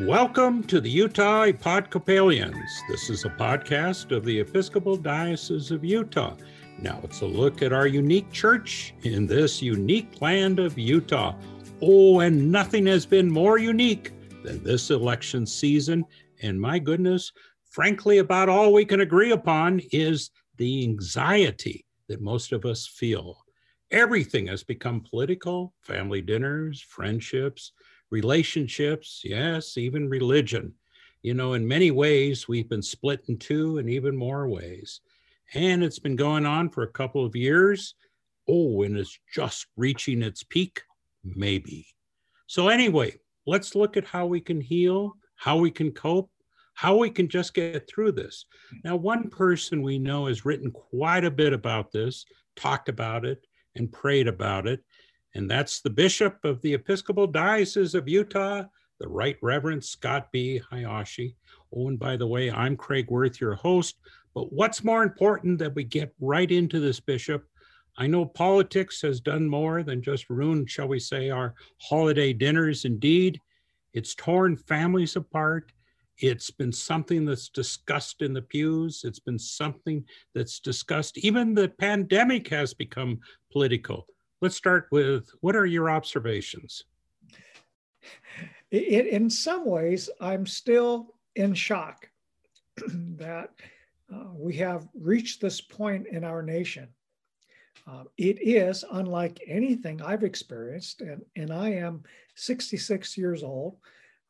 Welcome to the Utah Episcopalians. This is a podcast of the Episcopal Diocese of Utah. Now it's a look at our unique church in this unique land of Utah. Oh, and nothing has been more unique than this election season. And my goodness, frankly, about all we can agree upon is the anxiety that most of us feel. Everything has become political family dinners, friendships, relationships, yes, even religion. You know, in many ways, we've been split in two and even more ways. And it's been going on for a couple of years. Oh, and it's just reaching its peak, maybe. So, anyway, let's look at how we can heal, how we can cope, how we can just get through this. Now, one person we know has written quite a bit about this, talked about it, and prayed about it, and that's the Bishop of the Episcopal Diocese of Utah, the Right Reverend Scott B. Hayashi. Oh, and by the way, I'm Craig Wirth, your host. But what's more important that we get right into this, Bishop? I know politics has done more than just ruin, shall we say, our holiday dinners. Indeed, it's torn families apart. It's been something that's discussed in the pews. It's been something that's discussed. Even the pandemic has become political let's start with what are your observations? In, some ways, I'm still in shock that uh, we have reached this point in our nation. Uh, it is unlike anything I've experienced, and, and I am 66 years old.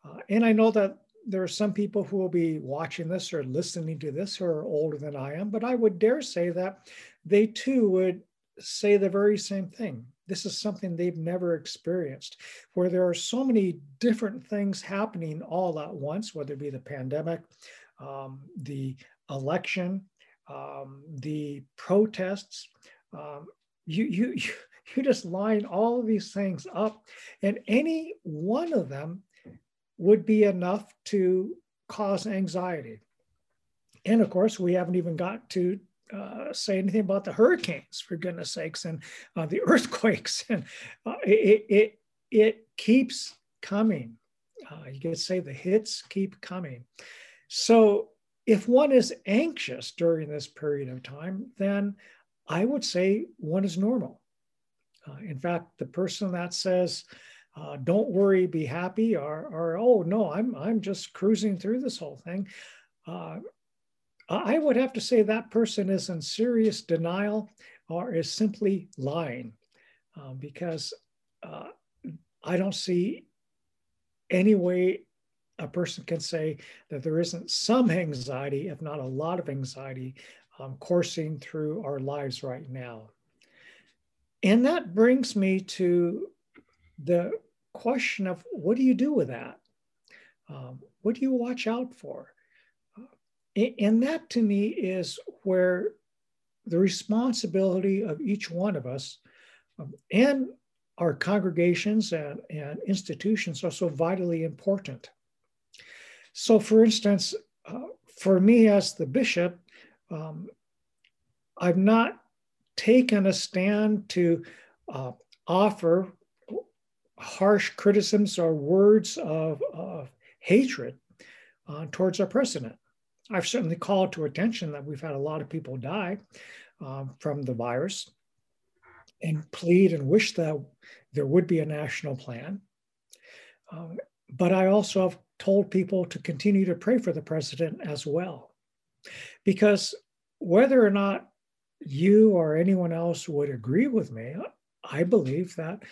Uh, and I know that there are some people who will be watching this or listening to this who are older than I am, but I would dare say that they too would say the very same thing. This is something they've never experienced, where there are so many different things happening all at once, whether it be the pandemic, um, the election, um, the protests. Um, you, you, you just line all of these things up, and any one of them would be enough to cause anxiety. And of course, we haven't even got to uh, say anything about the hurricanes, for goodness sakes, and uh, the earthquakes. And uh, it, it, it keeps coming. Uh, you could say the hits keep coming. So if one is anxious during this period of time, then I would say one is normal. Uh, in fact, the person that says, uh, don't worry, be happy, or, or oh no, I'm, I'm just cruising through this whole thing. I would have to say that person is in serious denial or is simply lying uh, because uh, I don't see any way a person can say that there isn't some anxiety, if not a lot of anxiety, um, coursing through our lives right now. And that brings me to the question of what do you do with that? Um, what do you watch out for? And that to me is where the responsibility of each one of us um, and our congregations and, and, institutions are so vitally important. So, for instance, uh, for me as the bishop, um, I've not taken a stand to uh, offer harsh criticisms or words of, of hatred uh, towards our president. I've certainly called to attention that we've had a lot of people die um, from the virus and plead and wish that there would be a national plan. Uh, but I also have told people to continue to pray for the president as well. Because whether or not you or anyone else would agree with me, I believe that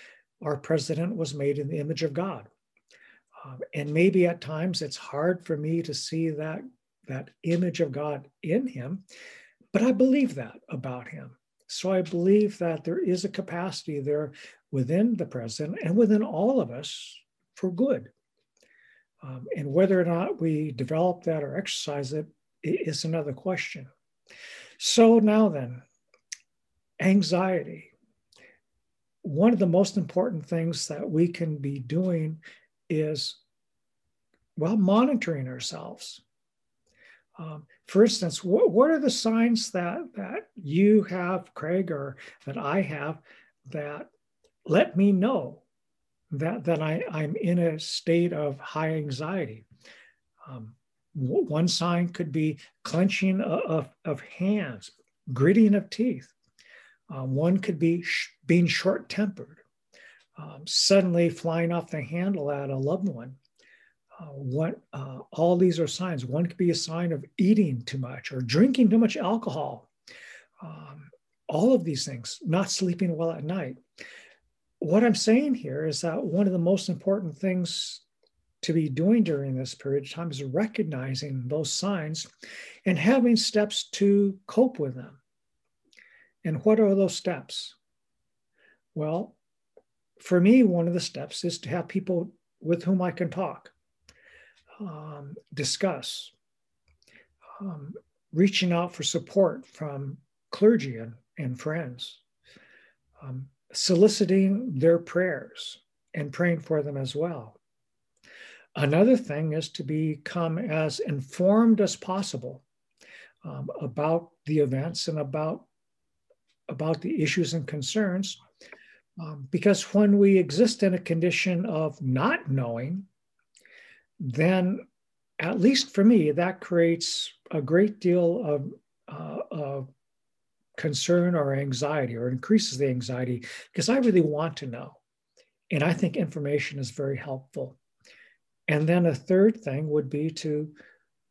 our president was made in the image of God. Um, and maybe at times it's hard for me to see that that image of God in him. But I believe that about him. So I believe that there is a capacity there within the president and within all of us for good. Um, and whether or not we develop that or exercise it is another question. So now then, anxiety. One of the most important things that we can be doing is, well, monitoring ourselves. Um, for instance, what, what are the signs that, that you have, Craig, or that I have that let me know that, that I, I'm in a state of high anxiety. Um, one sign could be clenching of, of hands, gritting of teeth. Uh, one could be sh- being short tempered, um, suddenly flying off the handle at a loved one. What uh, all these are signs. One could be a sign of eating too much or drinking too much alcohol. Um, all of these things, not sleeping well at night. What I'm saying here is that one of the most important things to be doing during this period of time is recognizing those signs and having steps to cope with them. And what are those steps? Well, for me, one of the steps is to have people with whom I can talk, um, discuss, um, reaching out for support from clergy and, and friends, um, soliciting their prayers and praying for them as well. Another thing is to become as informed as possible um, about the events and about, about the issues and concerns. Um, because when we exist in a condition of not knowing, then at least for me, that creates a great deal of, uh, of concern or anxiety or increases the anxiety because I really want to know. And I think information is very helpful. And then a third thing would be to,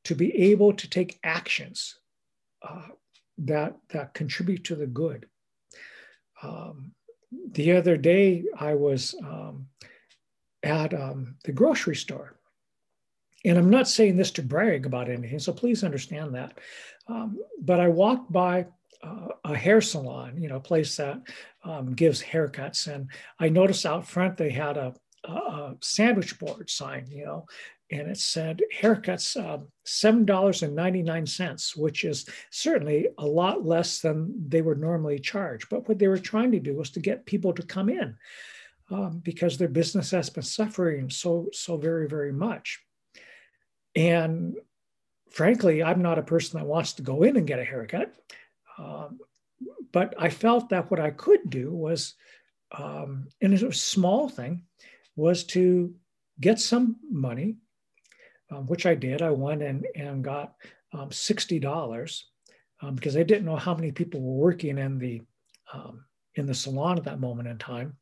to be able to take actions uh, that, that contribute to the good. Um, the other day, I was um, at um, the grocery store. And I'm not saying this to brag about anything, so please understand that. Um, but I walked by uh, a hair salon, you know, a place that um, gives haircuts. And I noticed out front they had a, a sandwich board sign, you know, and it said haircuts um, $7.99, which is certainly a lot less than they would normally charge. But what they were trying to do was to get people to come in um, because their business has been suffering so, so very, very much. And frankly, I'm not a person that wants to go in and get a haircut. Um, but I felt that what I could do was, um, and it was a small thing, was to get some money, um, which I did. I went and, and got um, $60 um, because I didn't know how many people were working in the, um, in the salon at that moment in time.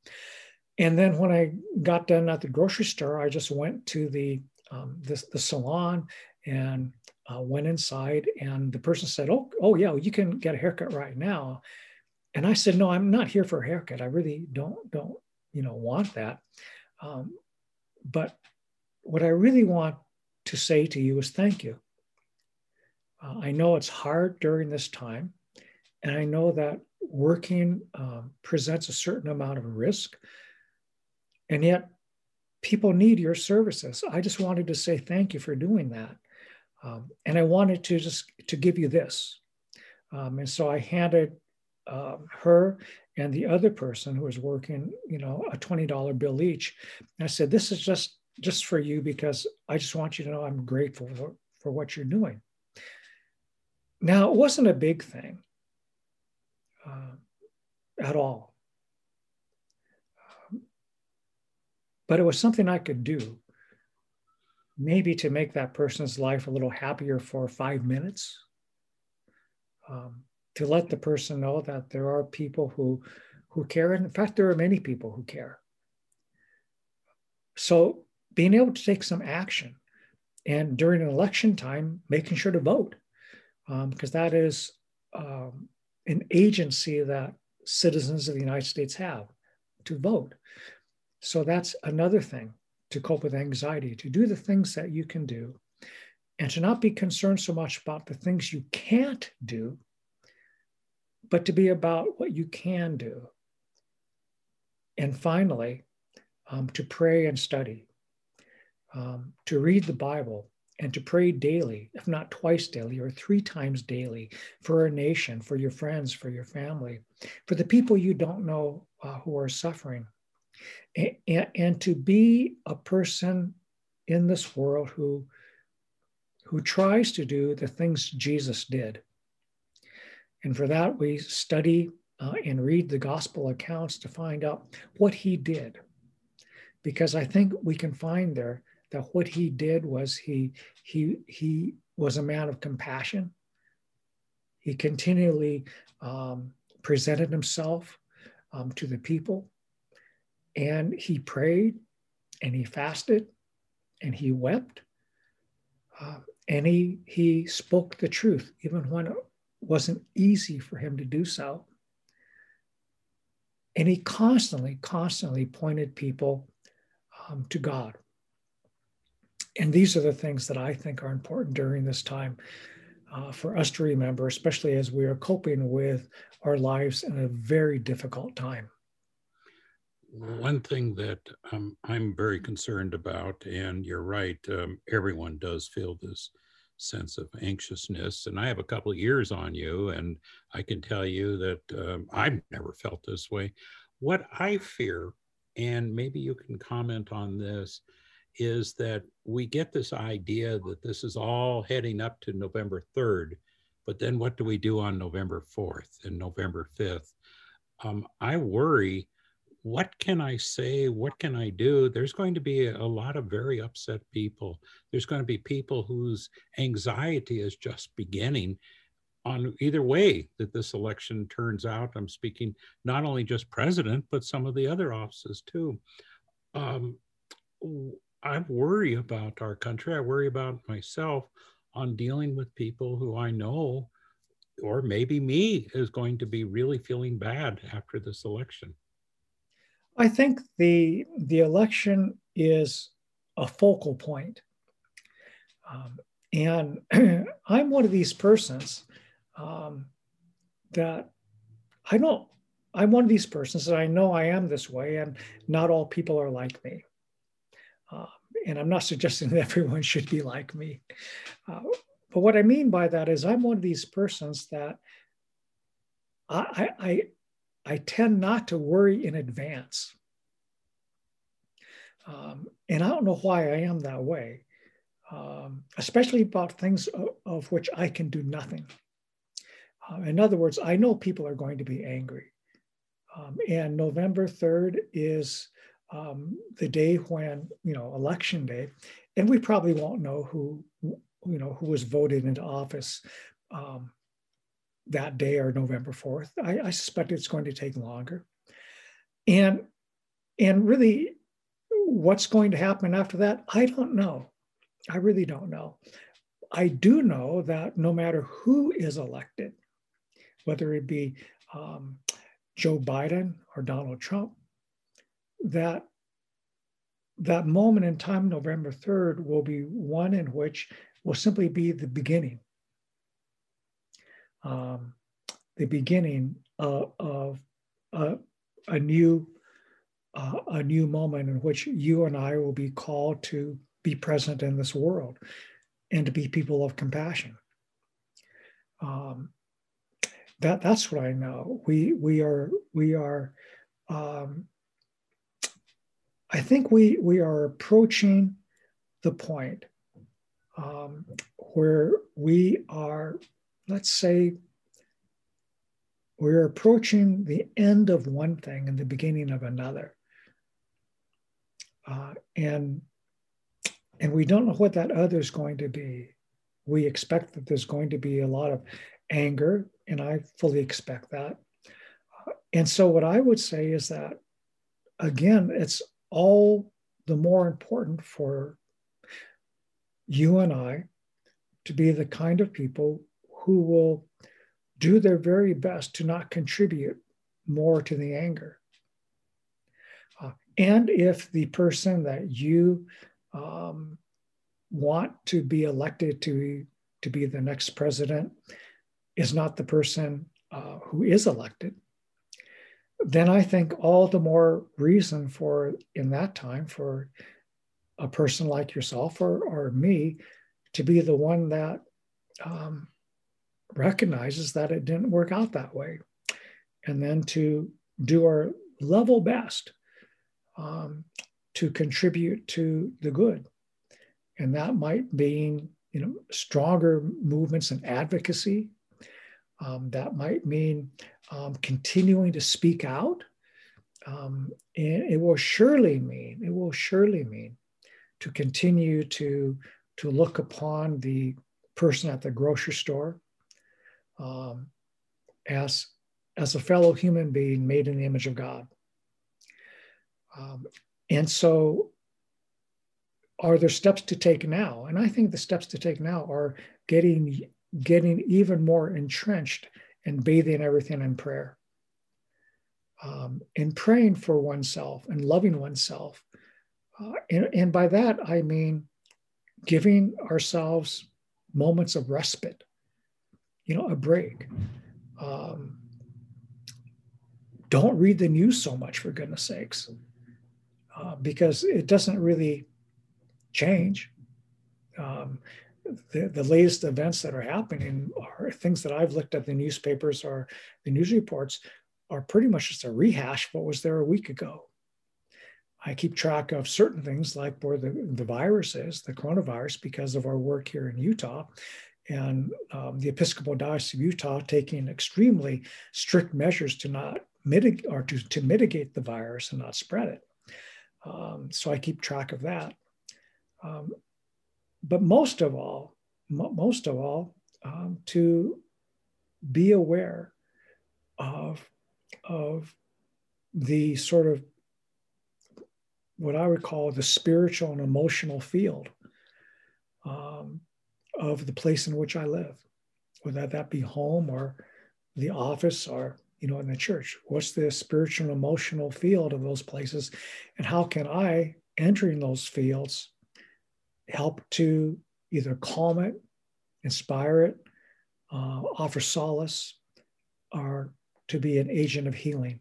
And then when I got done at the grocery store, I just went to the, um, the, the salon and uh, went inside and the person said, oh, oh yeah, you can get a haircut right now. And I said, no, I'm not here for a haircut. I really don't, don't, you know, want that. Um, but what I really want to say to you is thank you. Uh, I know it's hard during this time, and I know that working um, presents a certain amount of risk, and yet people need your services. I just wanted to say thank you for doing that, um, and I wanted to just to give you this, um, and so I handed um, her and the other person who was working, you know, a $20 bill each. And I said, this is just, just for you because I just want you to know I'm grateful for, for what you're doing. Now, it wasn't a big thing uh, at all. But it was something I could do, maybe to make that person's life a little happier for five minutes. Um, to let the person know that there are people who who care and in fact there are many people who care so being able to take some action and during an election time making sure to vote because um, that is um, an agency that citizens of the united states have to vote so that's another thing to cope with anxiety to do the things that you can do and to not be concerned so much about the things you can't do but to be about what you can do. And finally, um, to pray and study, um, to read the Bible, and to pray daily, if not twice daily or three times daily, for our nation, for your friends, for your family, for the people you don't know uh, who are suffering. And, and, to be a person in this world who, who tries to do the things Jesus did and for that, we study uh, and read the gospel accounts to find out what he did. because I think we can find there that what he did was he he he was a man of compassion. He continually um, presented himself um, to the people, and he prayed, and he fasted, and he wept, uh, and he he spoke the truth even when it wasn't easy for him to do so. And he constantly, constantly pointed people um, to God. And these are the things that I think are important during this time uh, for us to remember, especially as we are coping with our lives in a very difficult time. One thing that um, I'm very concerned about, and you're right, um, everyone does feel this sense of anxiousness. And I have a couple of years on you, and I can tell you that um, I've never felt this way. What I fear, and maybe you can comment on this, is that we get this idea that this is all heading up to November 3rd, but then what do we do on November 4th and November 5th? Um, I worry what can I say? What can I do? There's going to be a lot of very upset people. There's going to be people whose anxiety is just beginning on either way that this election turns out. I'm speaking not only just president, but some of the other offices too. Um, I worry about our country. I worry about myself on dealing with people who I know, or maybe me, is going to be really feeling bad after this election. I think the the election is a focal point, um, and I'm one of these persons um, that I don't. I'm one of these persons that I know I am this way, and not all people are like me. Uh, and I'm not suggesting that everyone should be like me. Uh, but what I mean by that is I'm one of these persons that I, I, I tend not to worry in advance. Um, and I don't know why I am that way, um, especially about things of, of, which I can do nothing. Uh, in other words, I know people are going to be angry. Um, and November 3rd is um, the day when, you know, election day, and we probably won't know who, you know, who was voted into office um, that day or November 4th. I, I suspect it's going to take longer. And, and really, what's going to happen after that, I don't know. I really don't know. I do know that no matter who is elected, whether it be um, Joe Biden or Donald Trump, that that moment in time, November 3rd, will be one in which will simply be the beginning. Um, the beginning of, of a, a new uh, a new moment in which you and I will be called to be present in this world and to be people of compassion. Um, that that's what I know. We we are we are. Um, I think we we are approaching the point um, where we are. Let's say we're approaching the end of one thing and the beginning of another. Uh, and and we don't know what that other is going to be. We expect that there's going to be a lot of anger, and I fully expect that. Uh, and so, what I would say is that, again, it's all the more important for you and I to be the kind of people who will do their very best to not contribute more to the anger. And if the person that you um, want to be elected to, to be the next president is not the person uh, who is elected, then I think all the more reason for, in that time, for a person like yourself or, or me to be the one that um, recognizes that it didn't work out that way. And then to do our level best um, to contribute to the good. And that might mean, you know, stronger movements and advocacy. Um, that might mean um, continuing to speak out um, it will surely mean, it will surely mean to continue to, to look upon the person at the grocery store um, as, as a fellow human being made in the image of God. Um, and so, are there steps to take now? And I think the steps to take now are getting getting even more entrenched and bathing everything in prayer um, and praying for oneself and loving oneself. Uh, and, and by that, I mean giving ourselves moments of respite, you know, a break. Um, don't read the news so much, for goodness sakes, uh, because it doesn't really change. Um, the, the latest events that are happening are things that I've looked at the newspapers or the news reports are pretty much just a rehash of what was there a week ago. I keep track of certain things like where the, the virus is, the coronavirus, because of our work here in Utah and um, the Episcopal Diocese of Utah taking extremely strict measures to not mitigate or to, to mitigate the virus and not spread it. Um, so I keep track of that. Um, but most of all, most of all, um, to be aware of of the sort of what I would call the spiritual and emotional field um, of the place in which I live, whether that be home or the office or you know in the church. What's the spiritual and emotional field of those places, and how can I, entering those fields, help to either calm it, inspire it, uh, offer solace, or to be an agent of healing.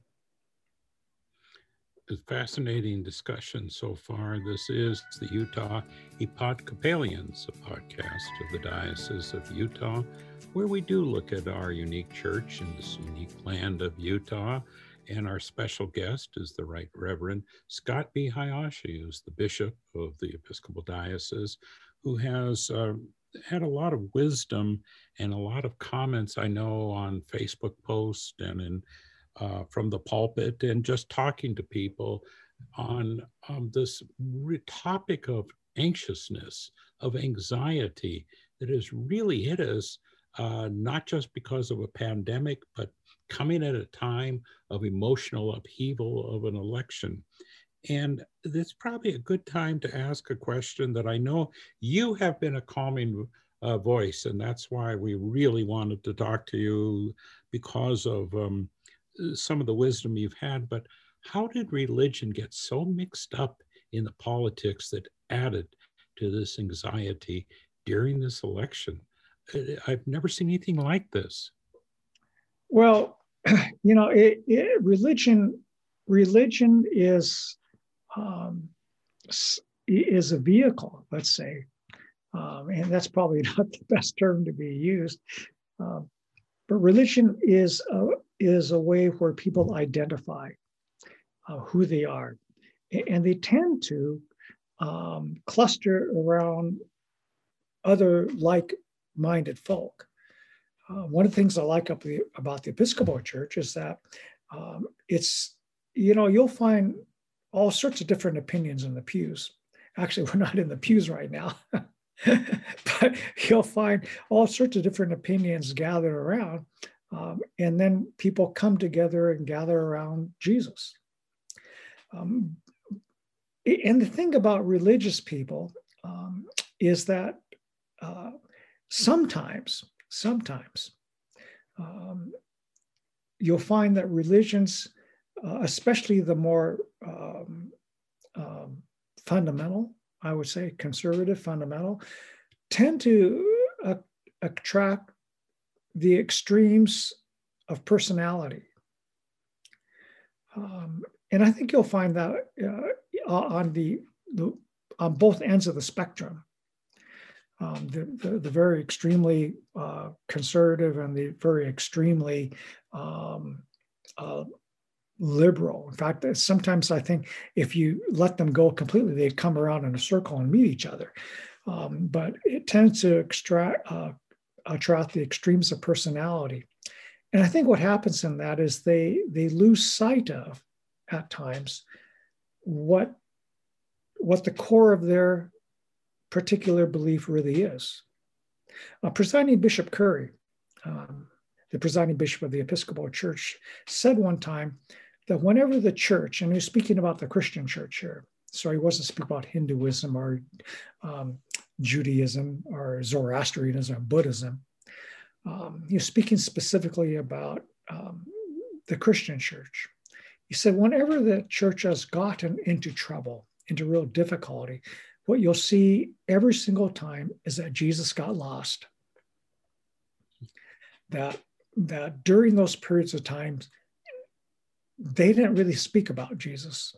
Fascinating discussion so far. This is the Utah Episcopalians, a podcast of the Diocese of Utah, where we do look at our unique church in this unique land of Utah. And our special guest is the Right Reverend Scott B. Hayashi, who's the Bishop of the Episcopal Diocese, who has uh, had a lot of wisdom and a lot of comments I know on Facebook posts and in uh, from the pulpit and just talking to people on um, this re- topic of anxiousness, of anxiety that has really hit us, uh, not just because of a pandemic, but coming at a time of emotional upheaval of an election. And it's probably a good time to ask a question that I know you have been a calming uh, voice, and that's why we really wanted to talk to you because of um, some of the wisdom you've had. But how did religion get so mixed up in the politics that added to this anxiety during this election? I've never seen anything like this. Well, you know, it, it, religion religion is um, is a vehicle, let's say, um, and that's probably not the best term to be used. Um, but religion is a, is a way where people identify uh, who they are, and they tend to um, cluster around other like-minded folk. Uh, one of the things I like the, about the Episcopal Church is that um, it's, you know, you'll find all sorts of different opinions in the pews. Actually, we're not in the pews right now, but you'll find all sorts of different opinions gathered around. Um, and then people come together and gather around Jesus. Um, and the thing about religious people um, is that uh, sometimes sometimes. Um, you'll find that religions, uh, especially the more um, um, fundamental, I would say conservative fundamental, tend to uh, attract the extremes of personality. Um, and I think you'll find that uh, on the, the on both ends of the spectrum um, the, the, the, very extremely uh, conservative and the very extremely um, uh, liberal. In fact, sometimes I think if you let them go completely, they'd come around in a circle and meet each other. Um, but it tends to extract, uh, attract the extremes of personality. And I think what happens in that is they they lose sight of at times what what the core of their particular belief really is. Uh, presiding Bishop Curry, um, the presiding bishop of the Episcopal Church, said one time that whenever the church, and he was speaking about the Christian church here, so he wasn't speaking about Hinduism or um, Judaism or Zoroastrianism or Buddhism. Um, he speaking specifically about um, the Christian church. He said, whenever the church has gotten into trouble, into real difficulty, what you'll see every single time is that Jesus got lost. That, that during those periods of times, they didn't really speak about Jesus.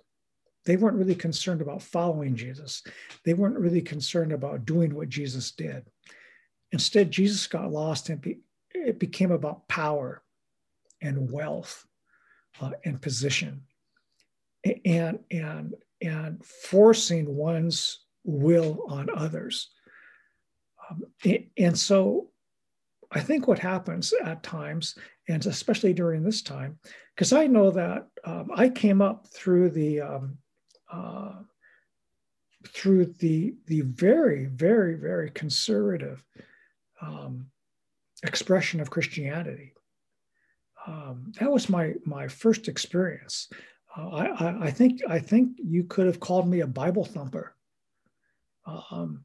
They weren't really concerned about following Jesus. They weren't really concerned about doing what Jesus did. Instead, Jesus got lost and it became about power and wealth uh, and position and, and, and forcing one's will on others. Um, and so I think what happens at times, and especially during this time, because I know that um, I came up through the um, uh, through the the very very very conservative um, expression of Christianity. Um, that was my my first experience. Uh, I, I, think I think you could have called me a Bible thumper um,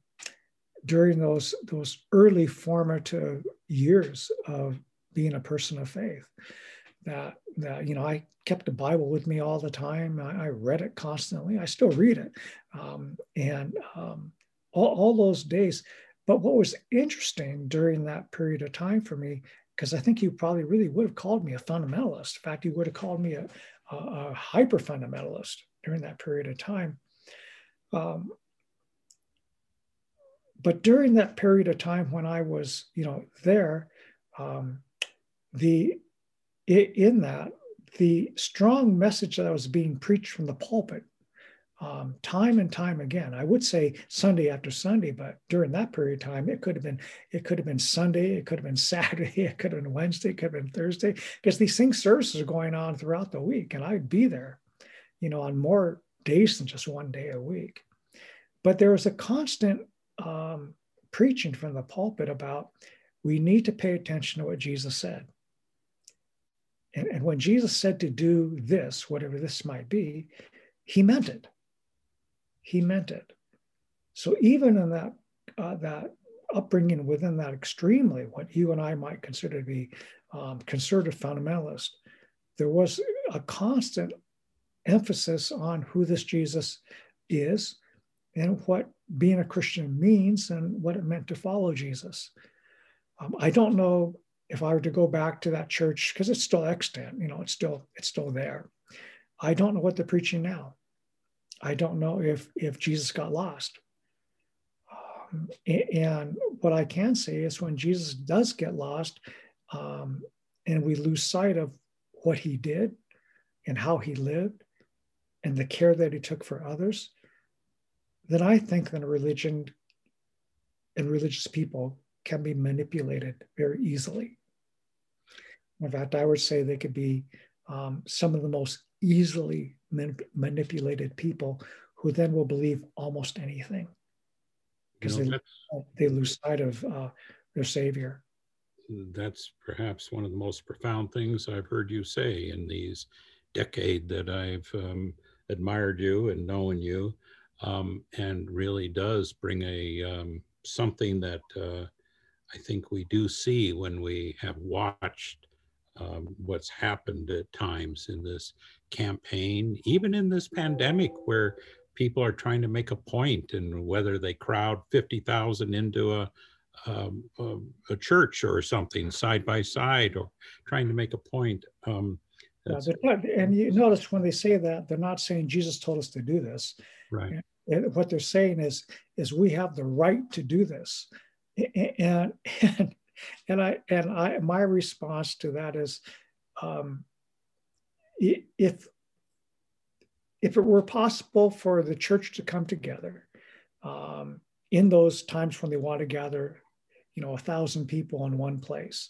during those those early formative years of being a person of faith. That that you know I kept the Bible with me all the time. I, I read it constantly. I still read it, um, and um, all, all those days. But what was interesting during that period of time for me, because I think you probably really would have called me a fundamentalist. In fact, you would have called me a, a, a hyper fundamentalist during that period of time. Um, but during that period of time when I was, you know, there, um, the in that the strong message that was being preached from the pulpit um, time and time again. I would say Sunday after Sunday, but during that period of time, it could have been it could have been Sunday, it could have been Saturday, it could have been Wednesday, it could have been Thursday, because these things services are going on throughout the week, and I'd be there, you know, on more days than just one day a week. But there was a constant um, preaching from the pulpit about we need to pay attention to what Jesus said. And, and when Jesus said to do this, whatever this might be, he meant it. He meant it. So even in that uh, that upbringing within that extremely what you and I might consider to be um, conservative fundamentalist, there was a constant emphasis on who this Jesus is and what being a Christian means and what it meant to follow Jesus. Um, I don't know if I were to go back to that church, because it's still extant, you know, it's still it's still there. I don't know what they're preaching now. I don't know if if Jesus got lost. Um, and what I can say is when Jesus does get lost, um, and we lose sight of what he did and how he lived and the care that he took for others, then I think that a religion and religious people can be manipulated very easily. In fact, I would say they could be um, some of the most easily man- manipulated people who then will believe almost anything because you know, they, they lose sight of uh, their Savior. That's perhaps one of the most profound things I've heard you say in these decade that I've um, admired you and known you, um, and really does bring a um, something that uh, I think we do see when we have watched um, what's happened at times in this campaign, even in this pandemic, where people are trying to make a point and whether they crowd 50,000 into a, um, a, a, church or something side by side or trying to make a point. Um, and you notice when they say that, they're not saying Jesus told us to do this. Right. And what they're saying is, is we have the right to do this. And, and and I and I my response to that is, um, if if it were possible for the church to come together um, in those times when they want to gather, you know, a thousand people in one place,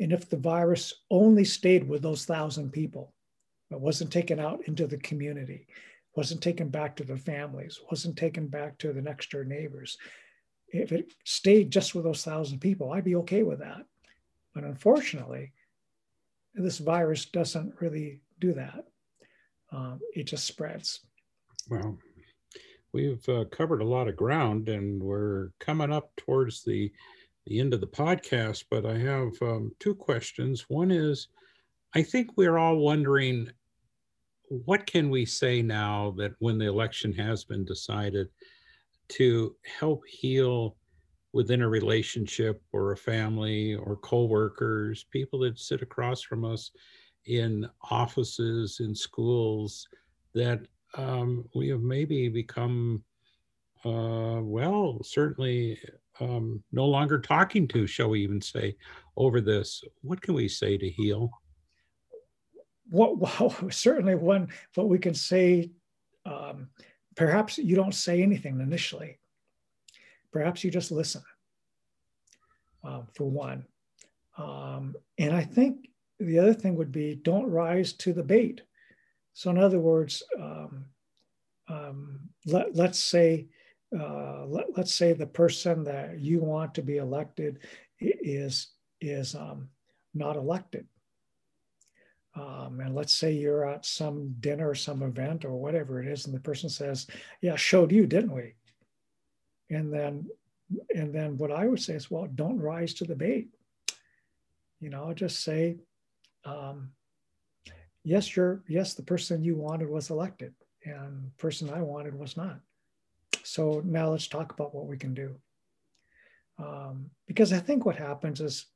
and if the virus only stayed with those thousand people, but wasn't taken out into the community, wasn't taken back to the families, wasn't taken back to the next door neighbors. If it stayed just with those thousand people, I'd be okay with that. But unfortunately, this virus doesn't really do that. Um, it just spreads. Well, we've uh, covered a lot of ground and we're coming up towards the, the end of the podcast, but I have um, two questions. One is, I think we're all wondering what can we say now that when the election has been decided to help heal within a relationship or a family or co-workers people that sit across from us in offices in schools that um, we have maybe become uh, well certainly um, no longer talking to shall we even say over this. What can we say to heal? What well, certainly one what we can say um, perhaps you don't say anything initially. Perhaps you just listen uh, for one. Um, and i think the other thing would be don't rise to the bait. So in other words um, um let, let's say uh, let, us say the person that you want to be elected is is um, not elected um, and let's say you're at some dinner, some event, or whatever it is, and the person says, "Yeah, showed you, didn't we?" And then, and then what I would say is, "Well, don't rise to the bait." You know, just say, um, "Yes, you're. Yes, the person you wanted was elected, and the person I wanted was not." So now let's talk about what we can do. Um, because I think what happens is,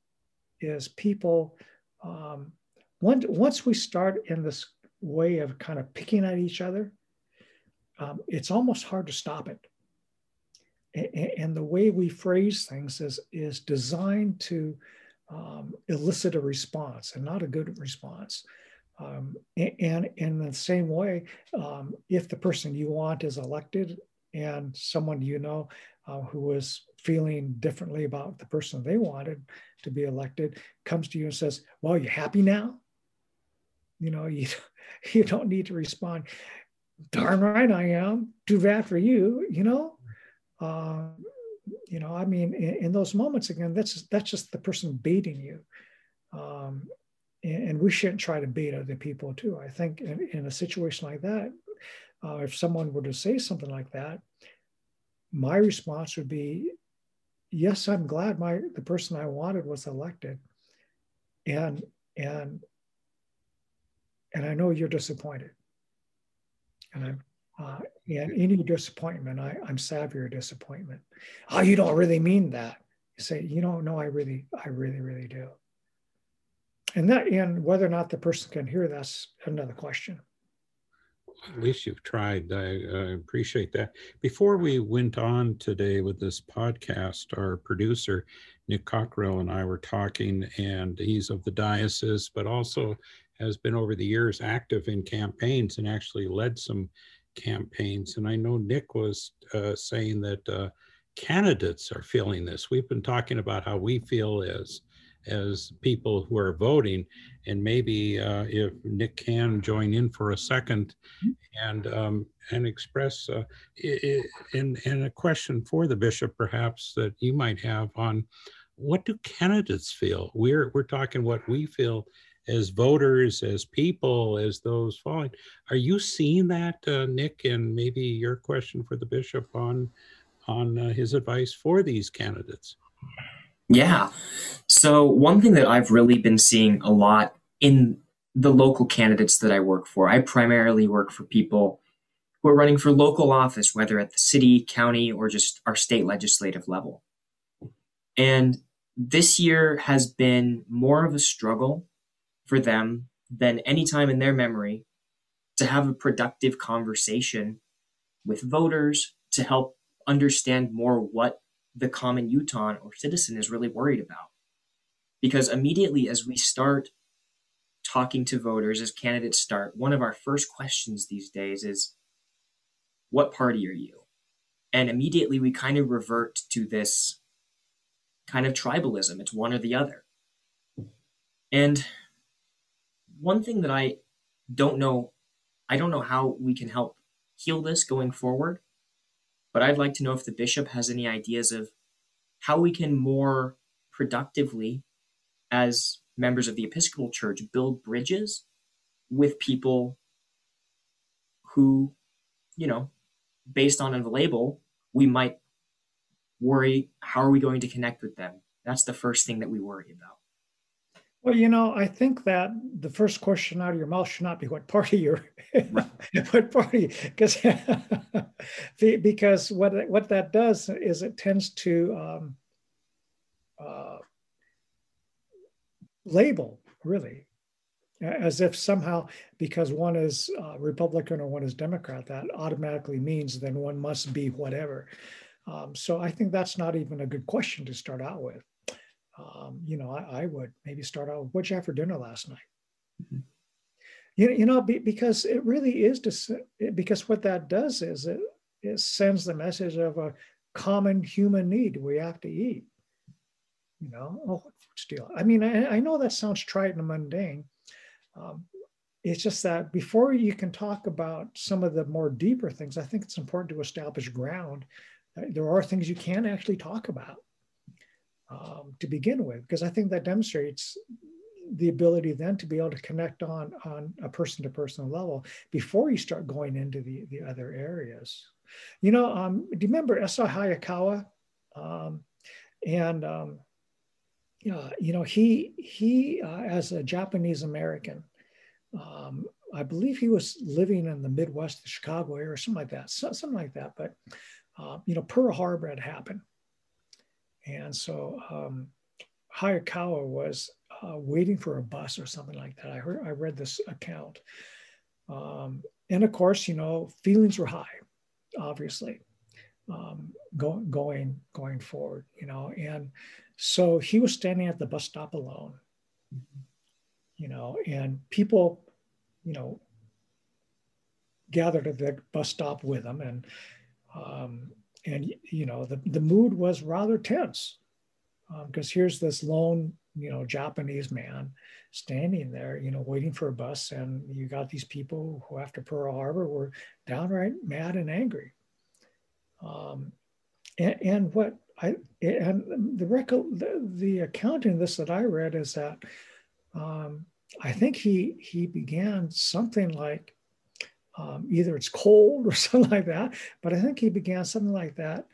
is people um, once, once we start in this way of kind of picking at each other, um, it's almost hard to stop it. And, and, the way we phrase things is, is designed to um, elicit a response and not a good response. Um, and, in the same way, um, if the person you want is elected and someone you know uh, who is feeling differently about the person they wanted to be elected comes to you and says, Well, you happy now? You know, you, you don't need to respond. Darn right I am. Too bad for you, you know. Uh, you know, I mean, in, in, those moments again, that's that's just the person baiting you. Um, and, and, we shouldn't try to bait other people too. I think in, in a situation like that, uh, if someone were to say something like that, my response would be, "Yes, I'm glad my the person I wanted was elected, and and and I know you're disappointed. And I'm uh, and any disappointment, I, I'm sad for your disappointment. Oh, you don't really mean that. You say, you don't know, I really, I really, really do. And that, and whether or not the person can hear that's another question. At least you've tried. I, I appreciate that. Before we went on today with this podcast, our producer Nick Cockrell and I were talking, and he's of the diocese, but also has been over the years active in campaigns and actually led some campaigns. And I know Nick was uh, saying that uh, candidates are feeling this. We've been talking about how we feel as as people who are voting, and maybe uh, if Nick can join in for a second and um, and express uh, it, and and a question for the bishop perhaps that you might have on what do candidates feel? We're we're talking what we feel as voters, as people, as those following. Are you seeing that, uh, Nick? And maybe your question for the bishop on on uh, his advice for these candidates. Yeah. So one thing that I've really been seeing a lot in the local candidates that I work for, I primarily work for people who are running for local office, whether at the city, county, or just our state legislative level. And this year has been more of a struggle for them than any time in their memory to have a productive conversation with voters to help understand more what the common Utah or citizen is really worried about. Because immediately as we start talking to voters, as candidates start, one of our first questions these days is, What party are you? And immediately we kind of revert to this kind of tribalism. It's one or the other. And one thing that I don't know I don't know how we can help heal this going forward, but I'd like to know if the bishop has any ideas of how we can more productively as members of the Episcopal Church build bridges with people who, you know, based on a label, we might worry how are we going to connect with them? That's the first thing that we worry about. Well, you know, I think that the first question out of your mouth should not be what party you're, what party, because because what what that does is it tends to um, uh, label really as if somehow because one is uh, republican or one is democrat that automatically means then one must be whatever. Um, so i think that's not even a good question to start out with um, you know I, I, would maybe start out with what you have for dinner last night? Mm-hmm. you, you know be, because it really is to because what that does is it, it sends the message of a common human need we have to eat. You know oh steal i mean I, I know that sounds trite and mundane. Um, it's just that before you can talk about some of the more deeper things i think it's important to establish ground. There are things you can actually talk about um, to begin with because i think that demonstrates the ability then to be able to connect on on a person to person level before you start going into the the other areas you know um, do you remember S. I. Hayakawa um, and um, uh, you know, he he uh, as a Japanese American, um, I believe he was living in the Midwest, the Chicago area, or something like that, so, something like that. But uh, you know, Pearl Harbor had happened, and so um, Hayakawa was uh, waiting for a bus or something like that. I heard, I read this account, um, and of course, you know, feelings were high, obviously, um, going going going forward, you know, and so he was standing at the bus stop alone, you know, and people, you know, gathered at the bus stop with him, and um, and you know the the mood was rather tense because um, here's this lone you know Japanese man standing there, you know, waiting for a bus, and you got these people who after Pearl Harbor were downright mad and angry. Um, and, and what I and the record the, the account in this that I read is that um, I think he he began something like um, either it's cold or something like that, but I think he began something like that,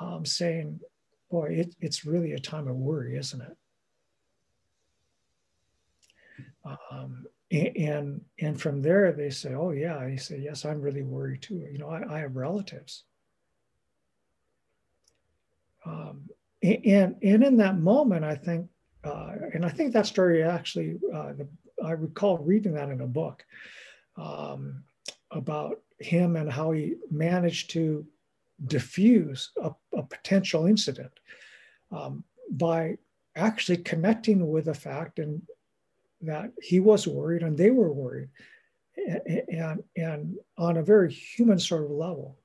um, saying, "Boy, it, it's really a time of worry, isn't it?" Um, and and from there they say, "Oh yeah," he said, "Yes, I'm really worried too. You know, I, I have relatives." Um, and, and in that moment, I think, uh, and I think that story actually, uh, the, I recall reading that in a book um, about him and how he managed to diffuse a, a potential incident um, by actually connecting with the fact and that he was worried and they were worried and, and, and on a very human sort of level.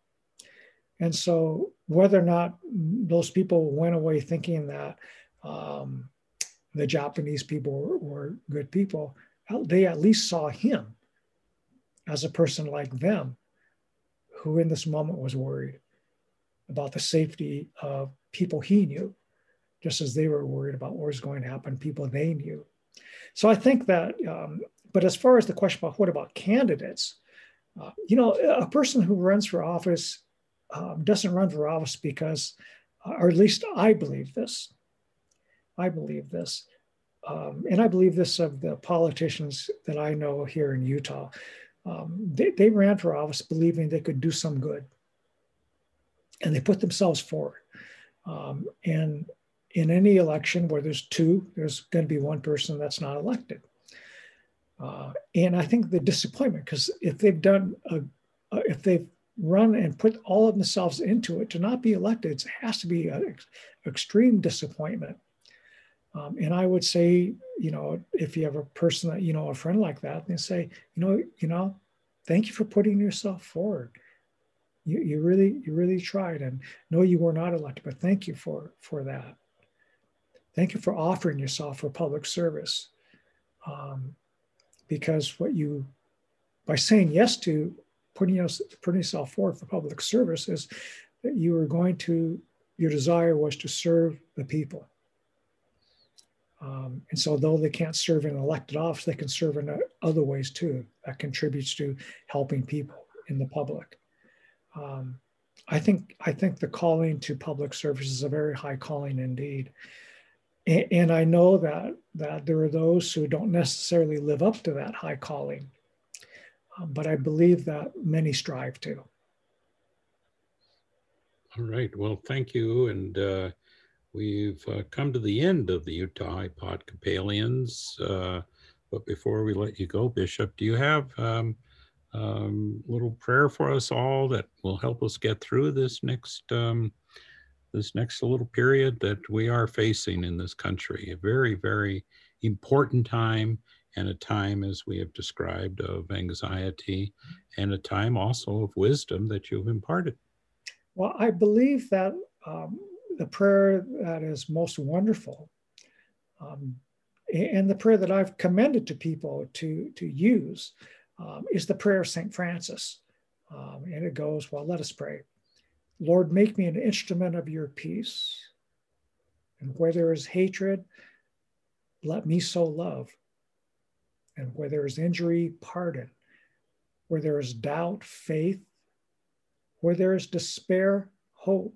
And so, whether or not those people went away thinking that um, the Japanese people were, were, good people, they at least saw him as a person like them who, in this moment, was worried about the safety of people he knew, just as they were worried about what was going to happen, people they knew. So, I think that, um, but as far as the question about what about candidates, uh, you know, a person who runs for office um, doesn't run for office because, uh, or at least I believe this. I believe this. Um, and I believe this of the politicians that I know here in Utah. Um, they, they ran for office believing they could do some good. And they put themselves forward. Um, and in any election where there's two, there's going to be one person that's not elected. Uh, and I think the disappointment, because if they've done, a, if they've run and put all of themselves into it to not be elected it has to be an extreme disappointment um, and i would say you know if you have a person that you know a friend like that they say you know you know thank you for putting yourself forward. You, you really you really tried and no you were not elected but thank you for for that. Thank you for offering yourself for public service. Um, because what you by saying yes to putting, us, putting yourself forward for public service is that you were going to, your desire was to serve the people. Um, and so, though they can't serve in elected office, they can serve in other ways too. That contributes to helping people in the public. Um, I think I think the calling to public service is a very high calling indeed, and, and I know that that there are those who don't necessarily live up to that high calling, um, but I believe that many strive to. All right. Well, thank you, and. Uh We've uh, come to the end of the Utah Episcopalians. Uh, but before we let you go, Bishop, do you have um, um, little prayer for us all that will help us get through this next um, this next little period that we are facing in this country? A very, very important time and a time, as we have described, of anxiety and a time also of wisdom that you've imparted. Well, I believe that um, the prayer that is most wonderful, um, and the prayer that I've commended to people to, to use, um, is the prayer of St. Francis. Um, and it goes, Well, let us pray. Lord, make me an instrument of your peace. And where there is hatred, let me so love. And where there is injury, pardon. Where there is doubt, faith. Where there is despair, hope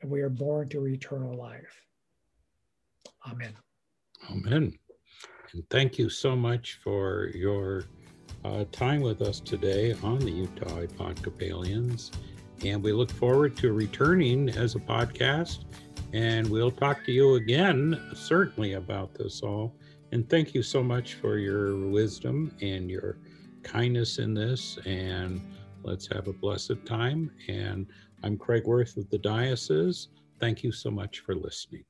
and we are born to eternal life. Amen. Amen. And thank you so much for your uh, time with us today on the Utah Episcopalians. And we look forward to returning as a podcast. And we'll talk to you again, certainly, about this all. And thank you so much for your wisdom and your kindness in this. And let's have a blessed time. And I'm Craig Wirth of the Diocese. Thank you so much for listening.